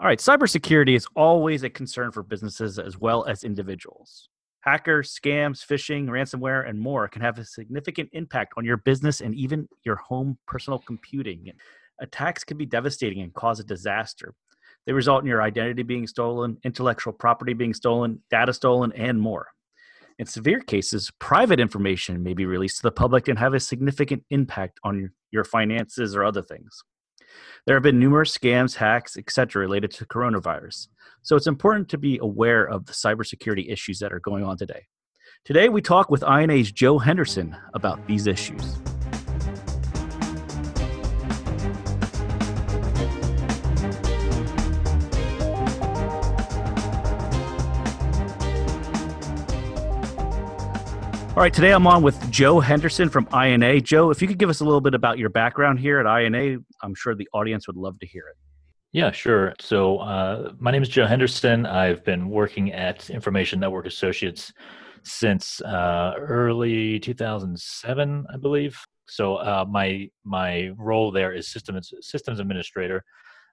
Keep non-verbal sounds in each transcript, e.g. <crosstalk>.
All right, cybersecurity is always a concern for businesses as well as individuals. Hackers, scams, phishing, ransomware, and more can have a significant impact on your business and even your home personal computing. Attacks can be devastating and cause a disaster. They result in your identity being stolen, intellectual property being stolen, data stolen, and more. In severe cases, private information may be released to the public and have a significant impact on your finances or other things. There have been numerous scams, hacks, etc., related to coronavirus. So it's important to be aware of the cybersecurity issues that are going on today. Today, we talk with INA's Joe Henderson about these issues. All right, today I'm on with Joe Henderson from INA. Joe, if you could give us a little bit about your background here at INA, I'm sure the audience would love to hear it. Yeah, sure. So, uh, my name is Joe Henderson. I've been working at Information Network Associates since uh, early 2007, I believe. So, uh, my my role there is systems systems administrator.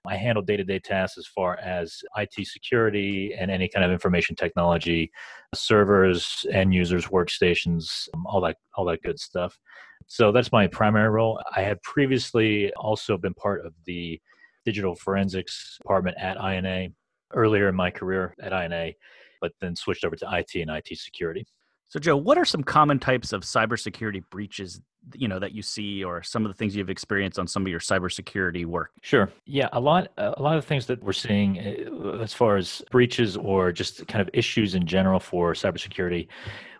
I handle day to day tasks as far as IT security and any kind of information technology, servers, end users, workstations, um, all that all that good stuff. So that's my primary role. I had previously also been part of the digital forensics department at INA earlier in my career at INA, but then switched over to IT and IT security. So, Joe, what are some common types of cybersecurity breaches, you know, that you see, or some of the things you've experienced on some of your cybersecurity work? Sure. Yeah, a lot, a lot of things that we're seeing uh, as far as breaches or just kind of issues in general for cybersecurity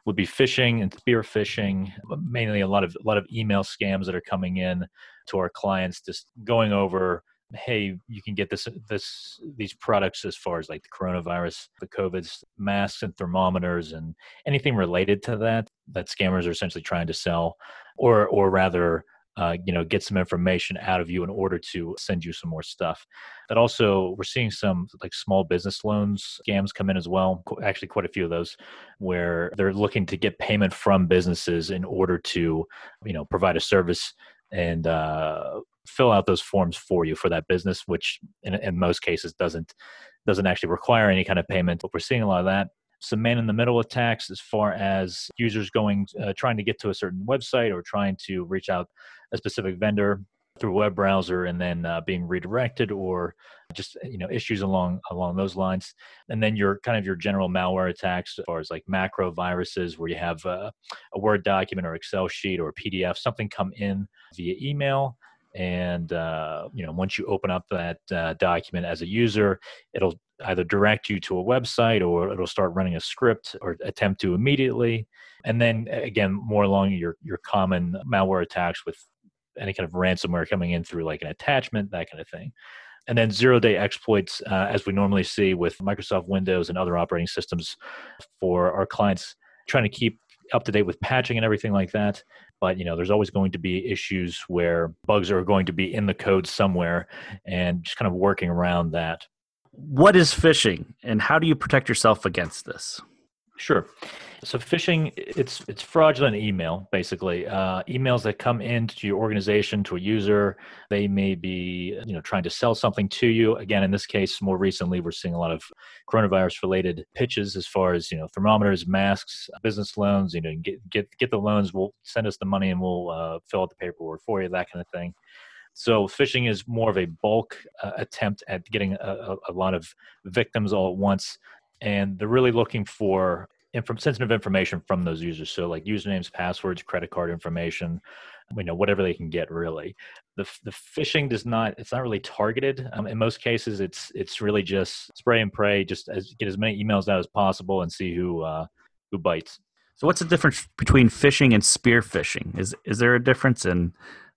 would be phishing and spear phishing. Mainly, a lot of a lot of email scams that are coming in to our clients, just going over hey you can get this this these products as far as like the coronavirus the covid masks and thermometers and anything related to that that scammers are essentially trying to sell or or rather uh, you know get some information out of you in order to send you some more stuff. But also we're seeing some like small business loans scams come in as well actually quite a few of those where they're looking to get payment from businesses in order to you know provide a service and uh, fill out those forms for you for that business, which in, in most cases doesn't doesn't actually require any kind of payment. But we're seeing a lot of that. Some man in the middle attacks, as far as users going uh, trying to get to a certain website or trying to reach out a specific vendor through a web browser and then uh, being redirected or just you know issues along along those lines. And then your kind of your general malware attacks as far as like macro viruses where you have uh, a word document or excel sheet or pdf something come in via email. And uh, you know once you open up that uh, document as a user it'll either direct you to a website or it'll start running a script or attempt to immediately. And then again more along your your common malware attacks with any kind of ransomware coming in through like an attachment that kind of thing. And then zero day exploits uh, as we normally see with microsoft windows and other operating systems for our clients trying to keep up to date with patching and everything like that. But you know there's always going to be issues where bugs are going to be in the code somewhere and just kind of working around that. What is phishing and how do you protect yourself against this Sure. So phishing, it's it's fraudulent email, basically. Uh, emails that come into your organization to a user, they may be you know trying to sell something to you. Again, in this case, more recently, we're seeing a lot of coronavirus-related pitches as far as you know thermometers, masks, business loans. You know, get get get the loans. We'll send us the money and we'll uh, fill out the paperwork for you. That kind of thing. So phishing is more of a bulk uh, attempt at getting a, a, lot of victims all at once and they're really looking for sensitive information from those users. So like usernames, passwords, credit card information, you know, whatever they can get really. The, the phishing does not, it's not really targeted. Um, in most cases, it's, it's really just spray and pray, just as, get as many emails out as possible and see who, uh, who bites. So what's the difference between phishing and spear phishing? Is, is there a difference in,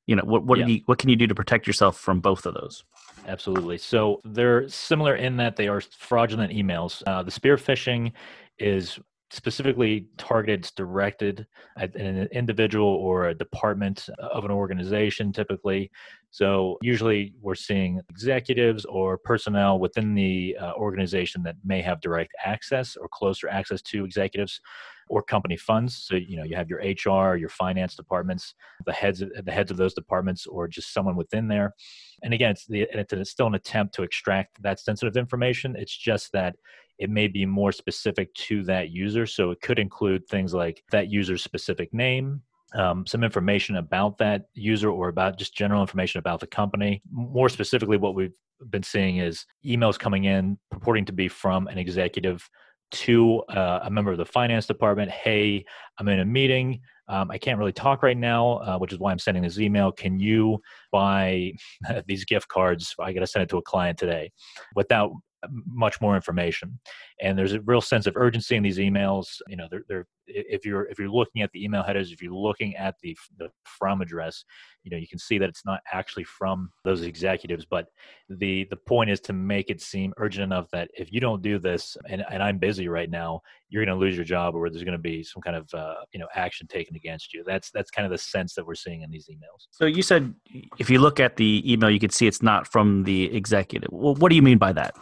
you know, what, what, yeah. you, what can you do to protect yourself from both of those? Absolutely. So they're similar in that they are fraudulent emails. Uh, the spear phishing is specifically targeted, directed at an individual or a department of an organization typically. So usually we're seeing executives or personnel within the uh, organization that may have direct access or closer access to executives or company funds. So you know you have your HR, your finance departments, the heads of, the heads of those departments, or just someone within there. And again, it's the it's still an attempt to extract that sensitive information. It's just that it may be more specific to that user. So it could include things like that user's specific name, um, some information about that user or about just general information about the company. More specifically, what we've been seeing is emails coming in purporting to be from an executive to uh, a member of the finance department hey i'm in a meeting. Um, i can't really talk right now uh, which is why i'm sending this email. Can you buy <laughs> these gift cards? I got to send it to a client today. Without much more information. And there's a real sense of urgency in these emails you know they're, they're if you're if you're looking at the email headers if you're looking at the, the from address you know you can see that it's not actually from those executives but the the point is to make it seem urgent enough that if you don't do this and, and i'm busy right now you're going to lose your job or there's going to be some kind of uh, you know action taken against you. That's that's kind of the sense that we're seeing in these emails. So you said if you look at the email you can see it's not from the executive. Well what do you mean by that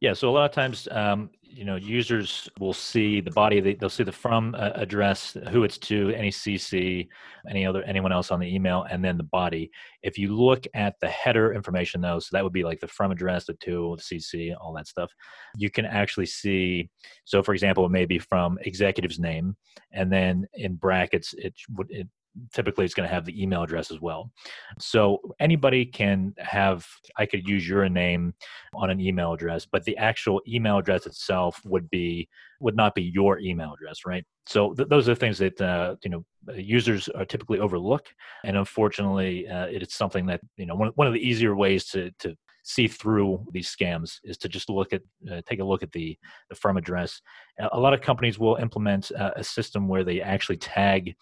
yeah, so a lot of times, um, you know, users will see the body. They, will see the from uh, address, who it's to, any CC, any other anyone else on the email, and then the body. If you look at the header information, though, so that would be like the from address, the to, the CC, all that stuff. You can actually see. So, for example, it may be from executive's name, and then in brackets, it would it typically it's going to have the email address as well. So anybody can have, I could use your name on an email address, but the actual email address itself would be, would not be your email address, right? So th- those are the things that, uh, you know, users are typically overlook. And unfortunately, uh, it is something that, you know, one, one of the easier ways to, to see through these scams is to just look at uh, take a look at the the from address a lot of companies will implement uh, a system where they actually tag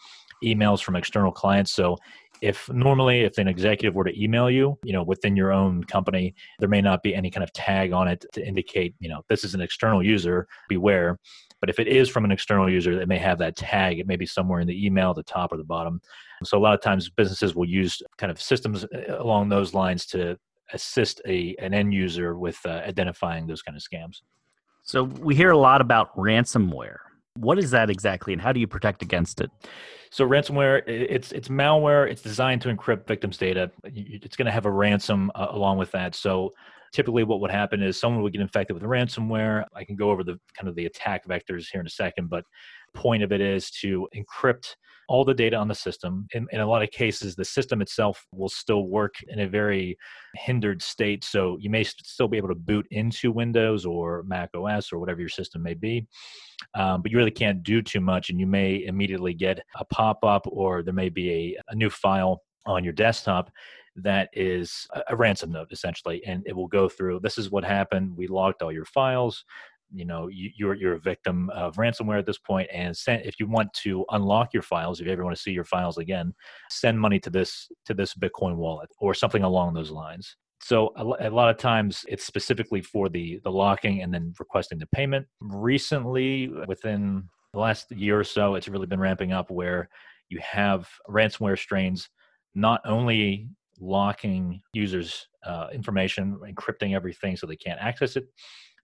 emails from external clients. So if normally if an executive were to email you, you know, within your own company, there may not be any kind of tag on it to indicate, you know, this is an external user, beware. But if it is from an external user, it may have that tag. It may be somewhere in the email, the top or the bottom. So a lot of times businesses will use kind of systems uh, along those lines to assist a an end user with uh, identifying those kind of scams. So we hear a lot about ransomware. What is that exactly, and how do you protect against it? So ransomware, it's it's malware. It's designed to encrypt victims' data. It's going to have a ransom uh, along with that. So typically, what would happen is someone would get infected with ransomware. I can go over the kind of the attack vectors here in a second, but point of it is to encrypt all the data on the system. In, in a lot of cases, the system itself will still work in a very hindered state. So you may still be able to boot into Windows or Mac OS or whatever your system may be. Um, but you really can't do too much, and you may immediately get a pop up or there may be a, a new file on your desktop that is a ransom note essentially and it will go through this is what happened we logged all your files you know you, are you're, you're a victim of ransomware at this point and send, if you want to unlock your files if you ever want to see your files again send money to this to this bitcoin wallet or something along those lines. So a, lot of times it's specifically for the the locking and then requesting the payment. Recently within the last year or so it's really been ramping up where you have ransomware strains not only locking users uh, information encrypting everything so they can't access it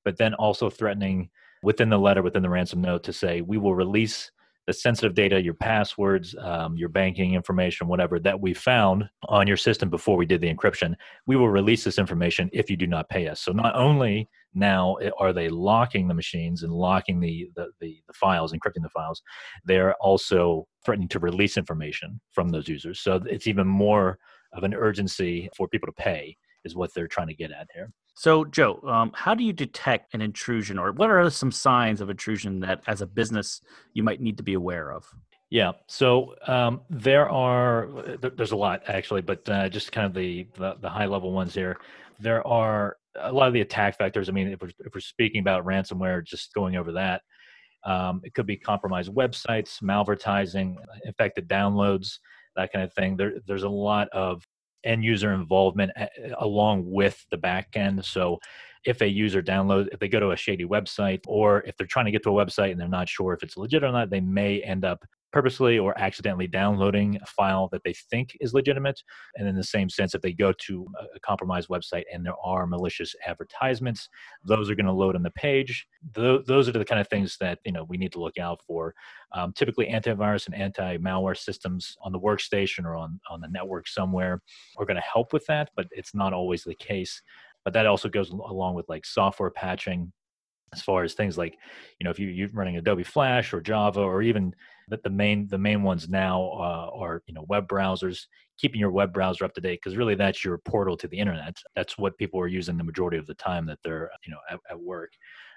but then also threatening within the letter, within the ransom note, to say, we will release the sensitive data, your passwords, um, your banking information, whatever that we found on your system before we did the encryption. We will release this information if you do not pay us. So not only now are they locking the machines and locking the, the, the, the files, encrypting the files, they're also threatening to release information from those users. So it's even more of an urgency for people to pay is what they're trying to get at here. So, Joe, um, how do you detect an intrusion, or what are some signs of intrusion that, as a business, you might need to be aware of? Yeah, so um, there are there's a lot actually, but uh, just kind of the, the, the high level ones here. There are a lot of the attack vectors. I mean, if we're, if we're speaking about ransomware, just going over that, um, it could be compromised websites, malvertising, infected downloads, that kind of thing. There, there's a lot of end user involvement eh, along with the back end. So if a user downloads, if they go to a shady website, or if they're trying to get to a website and they're not sure if it's legit or not, they may end up purposely or accidentally downloading a file that they think is legitimate. And in the same sense, if they go to a compromised website and there are malicious advertisements, those are going to load on the page. those are the kind of things that you know we need to look out for. Um, typically, antivirus and anti-malware systems on the workstation or on on the network somewhere are going to help with that, but it's not always the case. But that also goes along with like software patching as far as things like you know if you, you're running adobe flash or java or even that the main the main ones now uh, are you know web browsers keeping your web browser up to date because really that's your portal to the internet. That's what people are using the majority of the time that they're you know at, at work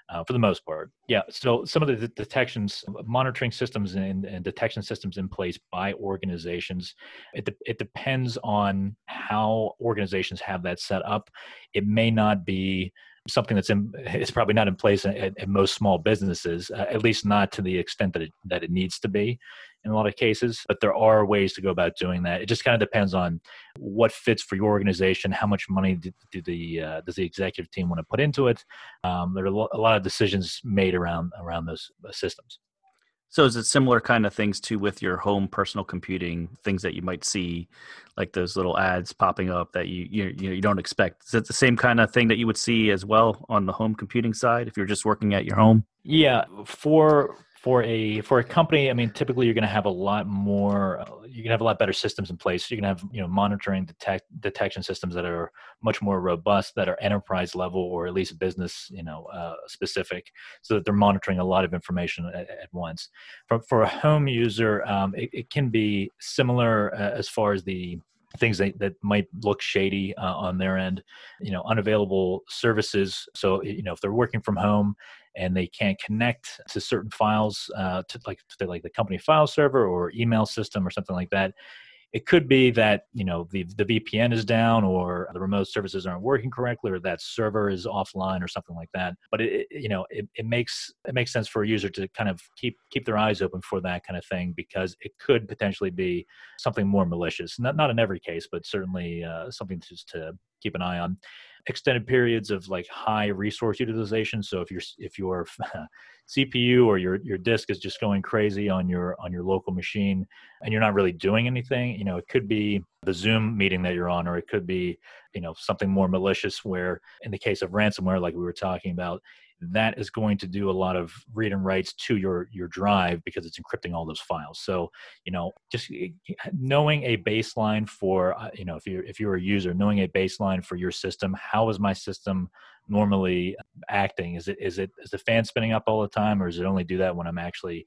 uh, for the most part. Yeah so some of the detections monitoring systems and, and detection systems in place by organizations it, de- it depends on how organizations have that set up. It may not be something that's in it's probably not in place at, at most small businesses uh, at least not to the extent that it, that it needs to be in a lot of cases but there are ways to go about doing that. It just kind of depends on what fits for your organization how much money do, do the uh, does the executive team want to put into it. Um, there are a lot of decisions made around around those systems so is it similar kind of things too with your home personal computing things that you might see, like those little ads popping up that you you you, know, you don't expect? Is it the same kind of thing that you would see as well on the home computing side if you're just working at your home? Yeah, for for a for a company i mean typically you're going to have a lot more uh, you can have a lot better systems in place. You can have you know monitoring detect detection systems that are much more robust that are enterprise level or at least business you know uh, specific so that they're monitoring a lot of information at, at once. For, for a home user um, it, it, can be similar uh, as far as the things that, that might look shady uh, on their end. You know unavailable services so you know if they're working from home and they can't connect to certain files uh, to like to like the company file server or email system or something like that. It could be that you know the, the vpn is down or the remote services aren't working correctly or that server is offline or something like that. But it, you know it, it makes it makes sense for a user to kind of keep keep their eyes open for that kind of thing because it could potentially be something more malicious. Not, not in every case but certainly uh, something just to keep an eye on extended periods of like high resource utilization. So if your if your <laughs> cpu or your your disk is just going crazy on your on your local machine and you're not really doing anything you know it could be the zoom meeting that you're on or it could be you know something more malicious where in the case of ransomware like we were talking about that is going to do a lot of read and writes to your your drive because it's encrypting all those files. So you know just eh, knowing a baseline for uh, you know if you're if you're a user knowing a baseline for your system how is my system normally acting? Is it is it is the fan spinning up all the time or does it only do that when i'm actually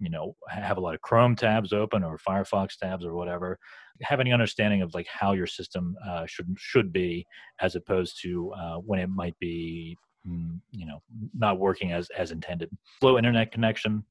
you know have a lot of chrome tabs open or firefox tabs or whatever? Have any understanding of like how your system uh, should should be as opposed to uh, when it might be you know not working as as intended. Slow internet connection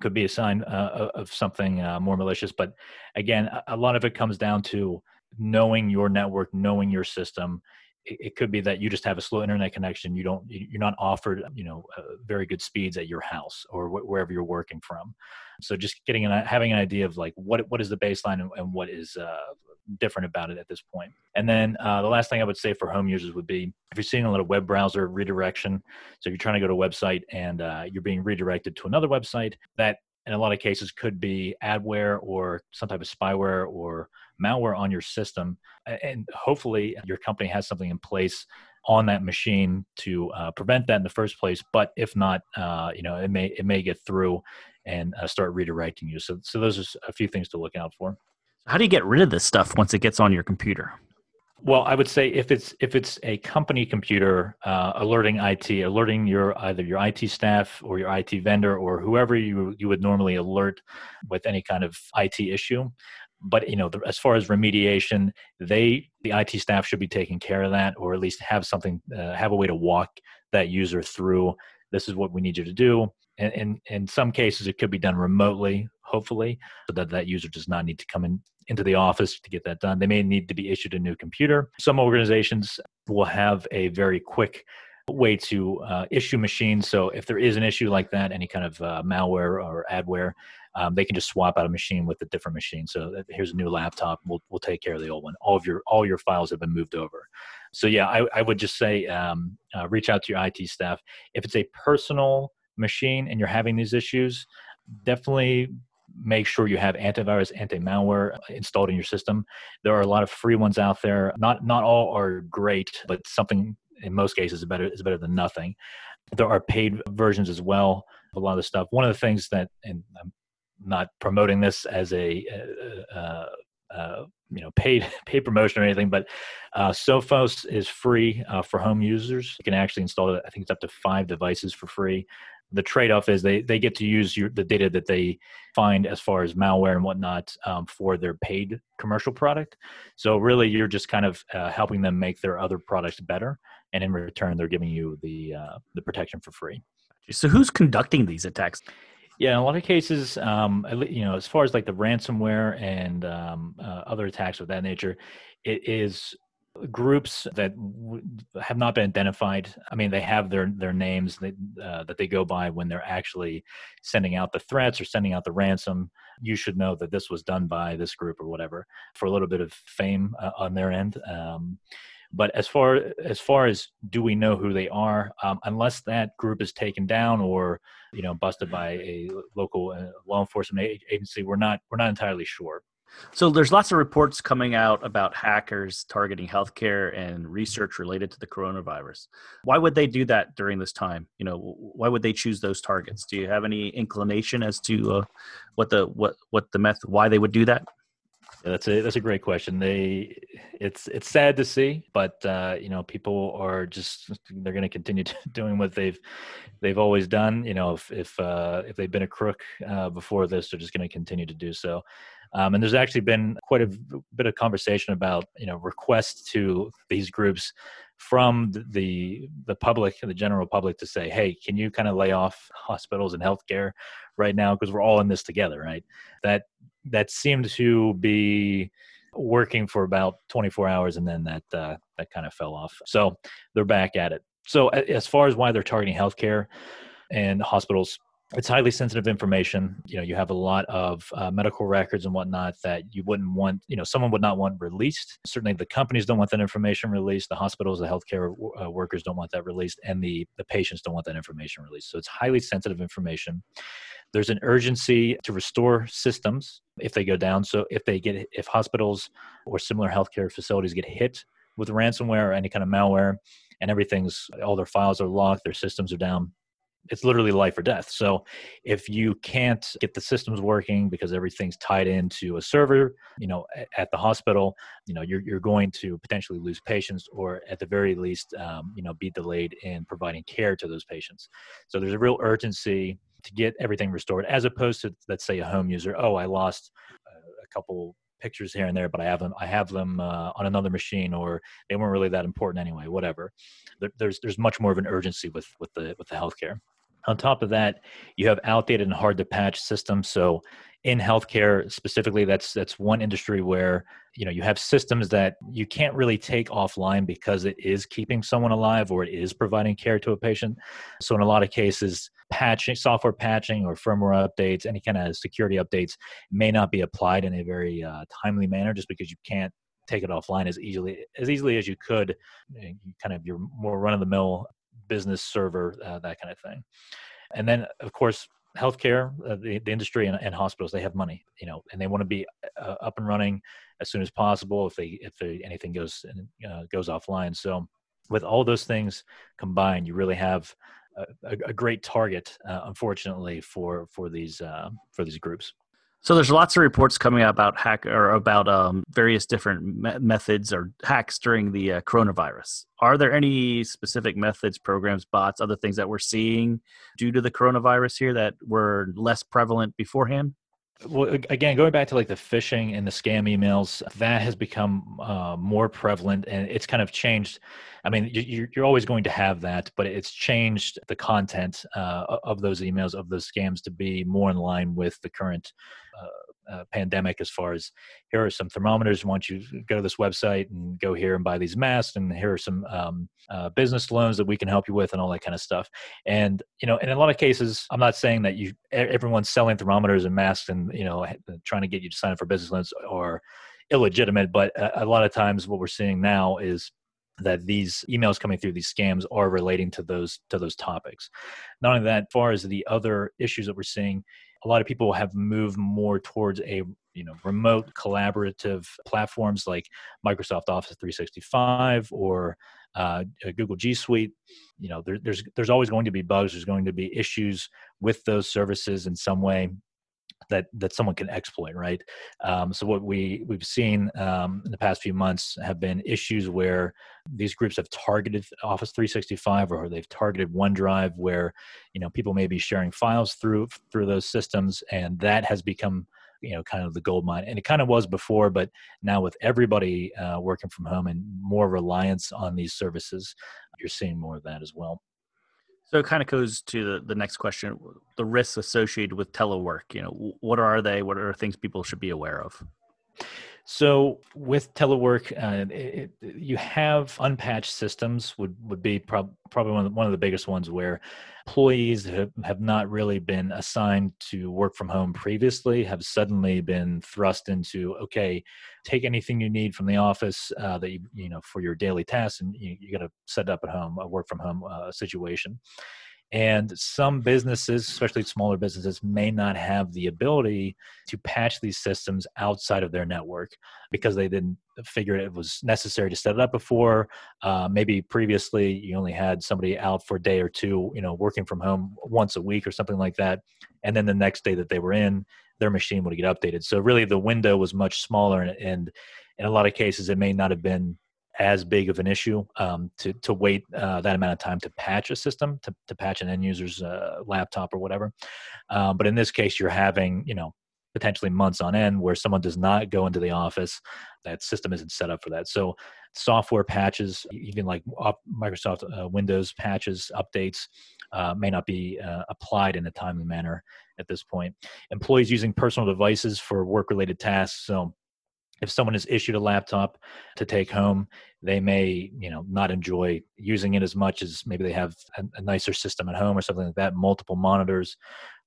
could be a sign uh, of something uh, more malicious but again a lot of it comes down to knowing your network knowing your system. It, it could be that you just have a slow internet connection. You don't you're not offered you know uh, very good speeds at your house or wh- wherever you're working from. So just getting an having an idea of like what what is the baseline and, and what is uh, different about it at this point. And then uh, the last thing I would say for home users would be if you're seeing a lot of web browser redirection, so if you're trying to go to a website and uh, you're being redirected to another website, that in a lot of cases could be adware or some type of spyware or malware on your system. And hopefully your company has something in place on that machine to uh, prevent that in the first place. But if not, uh, you know, it may it may get through and uh, start redirecting you. So, so those are a few things to look out for. How do you get rid of this stuff once it gets on your computer? Well, I would say if it's if it's a company computer, uh, alerting IT, alerting your either your IT staff or your IT vendor or whoever you you would normally alert with any kind of IT issue. But you know, the, as far as remediation, they the IT staff should be taking care of that, or at least have something, uh, have a way to walk that user through. This is what we need you to do. And in in some cases, it could be done remotely hopefully, so that that user does not need to come in into the office to get that done. They may need to be issued a new computer. Some organizations will have a very quick way to uh, issue machines. So if there is an issue like that, any kind of uh, malware or adware, um, they can just swap out a machine with a different machine. So here's a new laptop. We'll we'll take care of the old one. All of your all your files have been moved over. So yeah, I, I would just say um, uh, reach out to your IT staff. If it's a personal machine and you're having these issues, definitely make sure you have antivirus, anti-malware installed in your system. There are a lot of free ones out there. Not not all are great, but something in most cases is better is better than nothing. There are paid versions as well. A lot of the stuff. One of the things that, and I'm not promoting this as a uh, uh, uh, you know paid <laughs> paid promotion or anything, but uh, Sophos is free uh, for home users. You can actually install it. I think it's up to five devices for free. The trade-off is they they get to use your, the data that they find as far as malware and whatnot um, for their paid commercial product. So really, you're just kind of uh, helping them make their other products better, and in return, they're giving you the uh, the protection for free. So who's conducting these attacks? Yeah, in a lot of cases, um, you know, as far as like the ransomware and um, uh, other attacks of that nature, it is groups that w- have not been identified. I mean, they have their their names that uh, that they go by when they're actually sending out the threats or sending out the ransom. You should know that this was done by this group or whatever for a little bit of fame uh, on their end. Um, but as far as far as do we know who they are, um, unless that group is taken down or you know busted by a local uh, law enforcement agency, we're not we're not entirely sure. So there's lots of reports coming out about hackers targeting healthcare and research related to the coronavirus. Why would they do that during this time? You know, why would they choose those targets? Do you have any inclination as to uh, what the what what the method why they would do that? Yeah, that's a that's a great question. They it's it's sad to see, but uh, you know people are just they're going to continue <laughs> doing what they've they've always done. You know, if if uh, if they've been a crook uh, before this, they're just going to continue to do so. Um, and there's actually been quite a bit of conversation about you know requests to these groups from the the public, the general public, to say, hey, can you kind of lay off hospitals and healthcare right now because we're all in this together, right? That that seemed to be working for about 24 hours and then that uh, that kind of fell off. So they're back at it. So as far as why they're targeting healthcare and hospitals it's highly sensitive information. You know you have a lot of uh, medical records and whatnot that you wouldn't want you know someone would not want released. Certainly the companies don't want that information released. The hospitals the healthcare uh, workers don't want that released and the the patients don't want that information released. So it's highly sensitive information there's an urgency to restore systems if they go down so if they get if hospitals or similar healthcare facilities get hit with ransomware or any kind of malware and everything's all their files are locked their systems are down it's literally life or death. So if you can't get the systems working because everything's tied into a server, you know, at the hospital, you know, you're you're going to potentially lose patients, or at the very least, um, you know, be delayed in providing care to those patients. So there's a real urgency to get everything restored, as opposed to let's say a home user. Oh, I lost a couple pictures here and there, but I have them. I have them uh, on another machine, or they weren't really that important anyway. Whatever. There, there's there's much more of an urgency with with the with the healthcare. On top of that, you have outdated and hard to patch systems. So in healthcare specifically, that's that's one industry where you know you have systems that you can't really take offline because it is keeping someone alive or it is providing care to a patient. So in a lot of cases, patching, software patching, or firmware updates, any kind of security updates may not be applied in a very uh, timely manner, just because you can't take it offline as easily as easily as you could. Kind of your more run of the mill business server, uh, that kind of thing. And then, of course, healthcare, uh, the, the industry and, and, hospitals, they have money, you know, and they want to be uh, up and running as soon as possible if they if they, anything goes uh, goes offline. So, with all those things combined, you really have a, a great target, uh, unfortunately, for for these uh, for these groups. So there's lots of reports coming out about hack or about um, various different me- methods or hacks during the uh, coronavirus. Are there any specific methods, programs, bots, other things that we're seeing due to the coronavirus here that were less prevalent beforehand? Well again going back to like the phishing and the scam emails that has become uh, more prevalent and it's kind of changed. I mean you, are always going to have that but it's changed the content uh, of those emails of those scams to be more in line with the current uh, uh, pandemic as far as here are some thermometers. Why don't you go to this website and go here and buy these masks? And here are some um, uh, business loans that we can help you with, and all that kind of stuff. And you know, in a lot of cases, I'm not saying that you everyone's selling thermometers and masks and you know trying to get you to sign up for business loans are illegitimate, but a, a lot of times what we're seeing now is that these emails coming through these scams are relating to those to those topics not only that as far as the other issues that we're seeing a lot of people have moved more towards a you know remote collaborative platforms like microsoft office 365 or uh, google g suite. You know there, there's there's always going to be bugs. There's going to be issues with those services in some way that that someone can exploit, right? Um, so what we we've seen um, in the past few months have been issues where these groups have targeted Office 365 or they've targeted OneDrive, where you know people may be sharing files through through those systems, and that has become you know kind of the gold mine and it kind of was before but now with everybody uh, working from home and more reliance on these services you're seeing more of that as well so it kind of goes to the, the next question: the risks associated with telework. You know, what are they? What are things people should be aware of? So with telework, uh, it, you have unpatched systems would would be prob- probably one of, the, one of the biggest ones where employees have, have not really been assigned to work from home previously have suddenly been thrust into okay, take anything you need from the office uh, that you you know for your daily tasks and you, you got to set up at home a work from home uh, situation. And some businesses, especially smaller businesses, may not have the ability to patch these systems outside of their network because they didn't figure it was necessary to set it up before. Uh, maybe previously you only had somebody out for a day or two, you know, working from home once a week or something like that. And then the next day that they were in, their machine would get updated. So really the window was much smaller and, and in a lot of cases it may not have been as big of an issue um, to to wait uh, that amount of time to patch a system to to patch an end user's uh, laptop or whatever. Um, but in this case, you're having you know potentially months on end where someone does not go into the office. That system isn't set up for that. So software patches, even like Microsoft uh, Windows patches, updates. Uh, may not be uh, applied in a timely manner at this point. Employees using personal devices for work related tasks. So, if someone is issued a laptop to take home they may you know not enjoy using it as much as maybe they have a, a, nicer system at home or something like that multiple monitors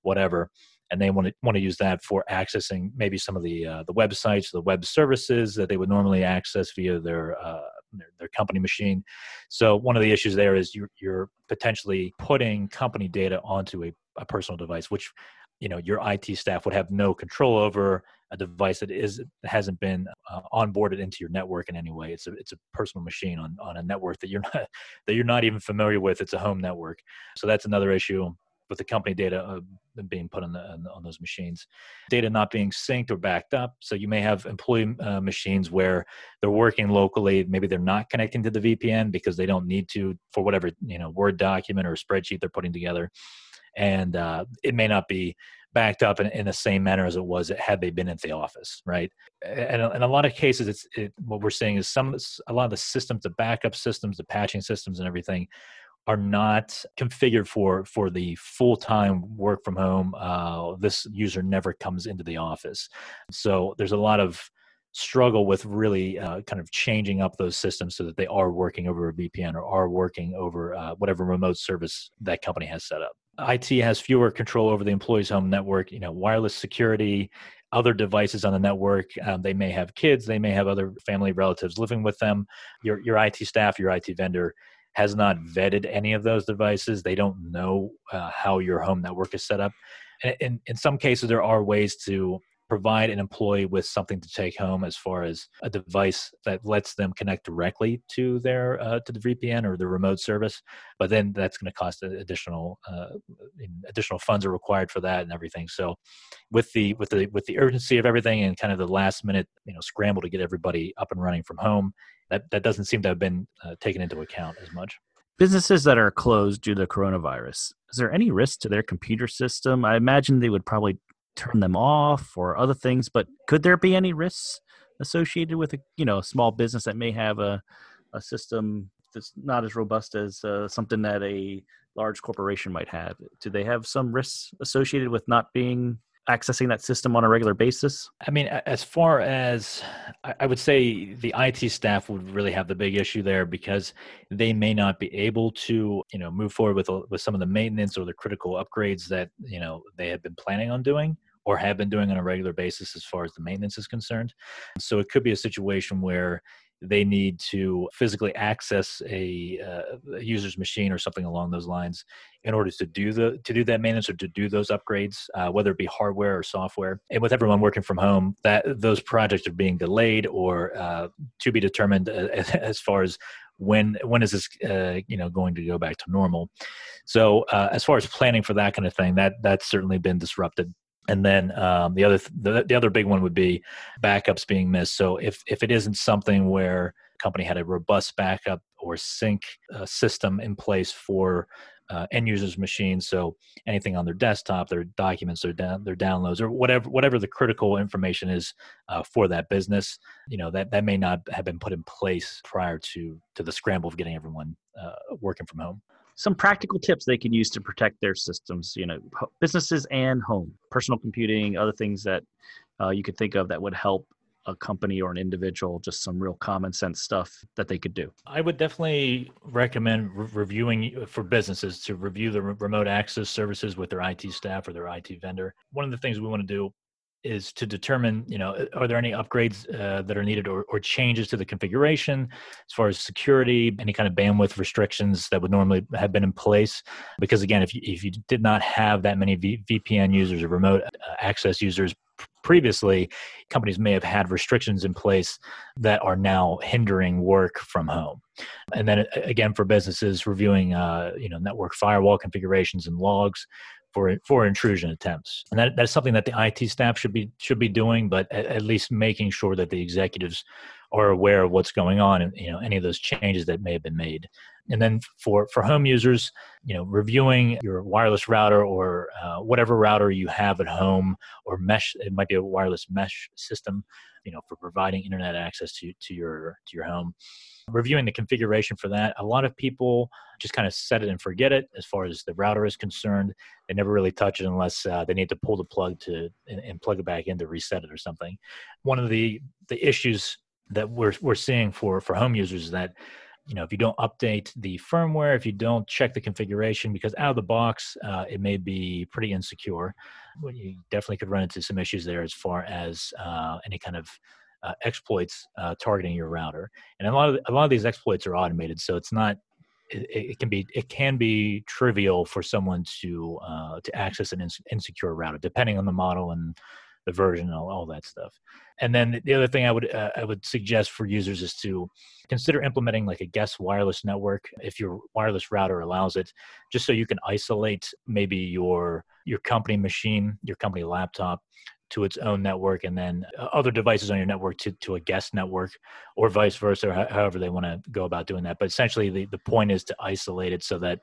whatever and they want to want to use that for accessing maybe some of the uh, the websites the web services that they would normally access via their uh, their, their, company machine. So one of the issues there is you're, you're potentially putting company data onto a, a personal device which you know your IT staff would have no control over a device that is hasn't been uh, onboarded into your network in any way. It's a it's a personal machine on on a network that you're <laughs> not that you're not even familiar with. It's a home network, so that's another issue with the company data uh, being put on, the, on those machines. Data not being synced or backed up. So you may have employee uh, machines where they're working locally. Maybe they're not connecting to the VPN because they don't need to for whatever you know Word document or spreadsheet they're putting together and uh, it may not be backed up in, in, the same manner as it was had they been at the office, right? And in a lot of cases, it's it, what we're seeing is some a lot of the systems, the backup systems, the patching systems, and everything are not configured for for the full time work from home. Uh, this user never comes into the office, so there's a lot of struggle with really uh, kind of changing up those systems so that they are working over a VPN or are working over uh, whatever remote service that company has set up. IT has fewer control over the employee's home network, you know, wireless security, other devices on the network. Um, they may have kids, they may have other family relatives living with them. Your your IT staff, your IT vendor has not vetted any of those devices. They don't know uh, how your home network is set up. And in, in some cases, there are ways to provide an employee with something to take home as far as a device that lets them connect directly to their uh, to the VPN or the remote service. But then that's going to cost additional uh, additional funds are required for that and everything. So with the with the with the urgency of everything and kind of the last minute you know scramble to get everybody up and running from home, that that doesn't seem to have been uh, taken into account as much. Businesses that are closed due to coronavirus, is there any risk to their computer system? I imagine they would probably turn them off or other things but could there be any risks associated with a you know a small business that may have a, a system that's not as robust as uh, something that a large corporation might have? Do they have some risks associated with not being accessing that system on a regular basis i mean as far as i would say the it staff would really have the big issue there because they may not be able to you know move forward with with some of the maintenance or the critical upgrades that you know they had been planning on doing or have been doing on a regular basis as far as the maintenance is concerned. So it could be a situation where they need to physically access a, uh, a, user's machine or something along those lines in order to do the to do that maintenance or to do those upgrades, uh, whether it be hardware or software. And with everyone working from home, that those projects are being delayed or uh, to be determined uh, <laughs> as far as when when is this uh, you know going to go back to normal so uh, as far as planning for that kind of thing that that's certainly been disrupted and then um, the other th- the, the other big one would be backups being missed. So if if it isn't something where company had a robust backup or sync uh, system in place for uh, end users machines so anything on their desktop their documents their their downloads or whatever whatever the critical information is uh, for that business you know that that may not have been put in place prior to to the scramble of getting everyone uh, working from home some practical tips they can use to protect their systems you know businesses and home personal computing other things that uh, you could think of that would help a company or an individual just some real common sense stuff that they could do. I would definitely recommend re- reviewing for businesses to review the re- remote access services with their it staff or their it vendor. One of the things we want to do is to determine, you know, are there any upgrades uh, that are needed or, or changes to the configuration as far as security, any kind of bandwidth restrictions that would normally have been in place? Because again, if you, if you did not have that many v- VPN users or remote uh, access users previously, companies may have had restrictions in place that are now hindering work from home. And then again, for businesses reviewing, uh, you know, network firewall configurations and logs for for intrusion attempts, and that, that's something that the IT staff should be should be doing, but at, at, least making sure that the executives are aware of what's going on and you know any of those changes that may have been made. And then for for home users, you know, reviewing your wireless router or uh, whatever router you have at home, or mesh, it might be a wireless mesh system, you know, for providing internet access to to your to your home reviewing the configuration for that. A lot of people just kind of set it and forget it as far as the router is concerned. They never really touch it unless uh, they need to pull the plug to and, and plug it back in to reset it or something. One of the the issues that we're we're seeing for for home users is that you know if you don't update the firmware if you don't check the configuration because out of the box uh, it may be pretty insecure you definitely could run into some issues there as far as uh, any kind of uh, exploits uh, targeting your router. And a lot of a lot of these exploits are automated, so it's not. It, it can be it can be trivial for someone to uh, to access an ins- insecure router, depending on the model and the version and all, all that stuff. And then the other thing I would uh, I would suggest for users is to consider implementing like a guest wireless network if your wireless router allows it, just so you can isolate maybe your your company machine, your company laptop to its own network and then uh, other devices on your network to, to a guest network or vice versa or however they want to go about doing that. But essentially the, the point is to isolate it so that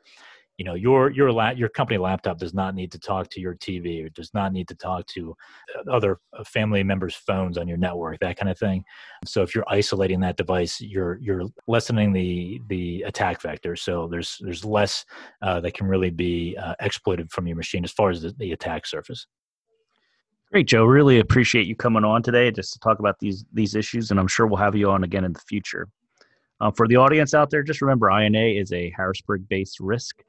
you know your your la- your company laptop does not need to talk to your tv or does not need to talk to uh, other uh, family members phones on your network that kind of thing. So if you're isolating that device you're you're lessening the the attack vector. So there's there's less uh, that can really be uh, exploited from your machine as far as the, the attack surface Great, Joe. Really appreciate you coming on today just to talk about these these issues, and I'm sure we'll have you on again in the future. Uh, for the audience out there, just remember INA is a Harrisburg-based risk,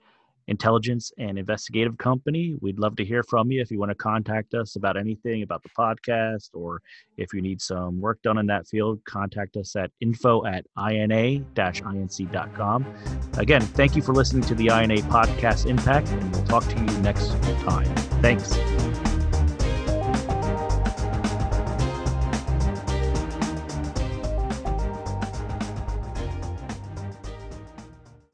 intelligence, and investigative company. We'd love to hear from you if you want to contact us about anything about the podcast, or if you need some work done in that field, contact us at info at ina-inc.com. Again, thank you for listening to the INA Podcast Impact, and we'll talk to you next time. Thanks.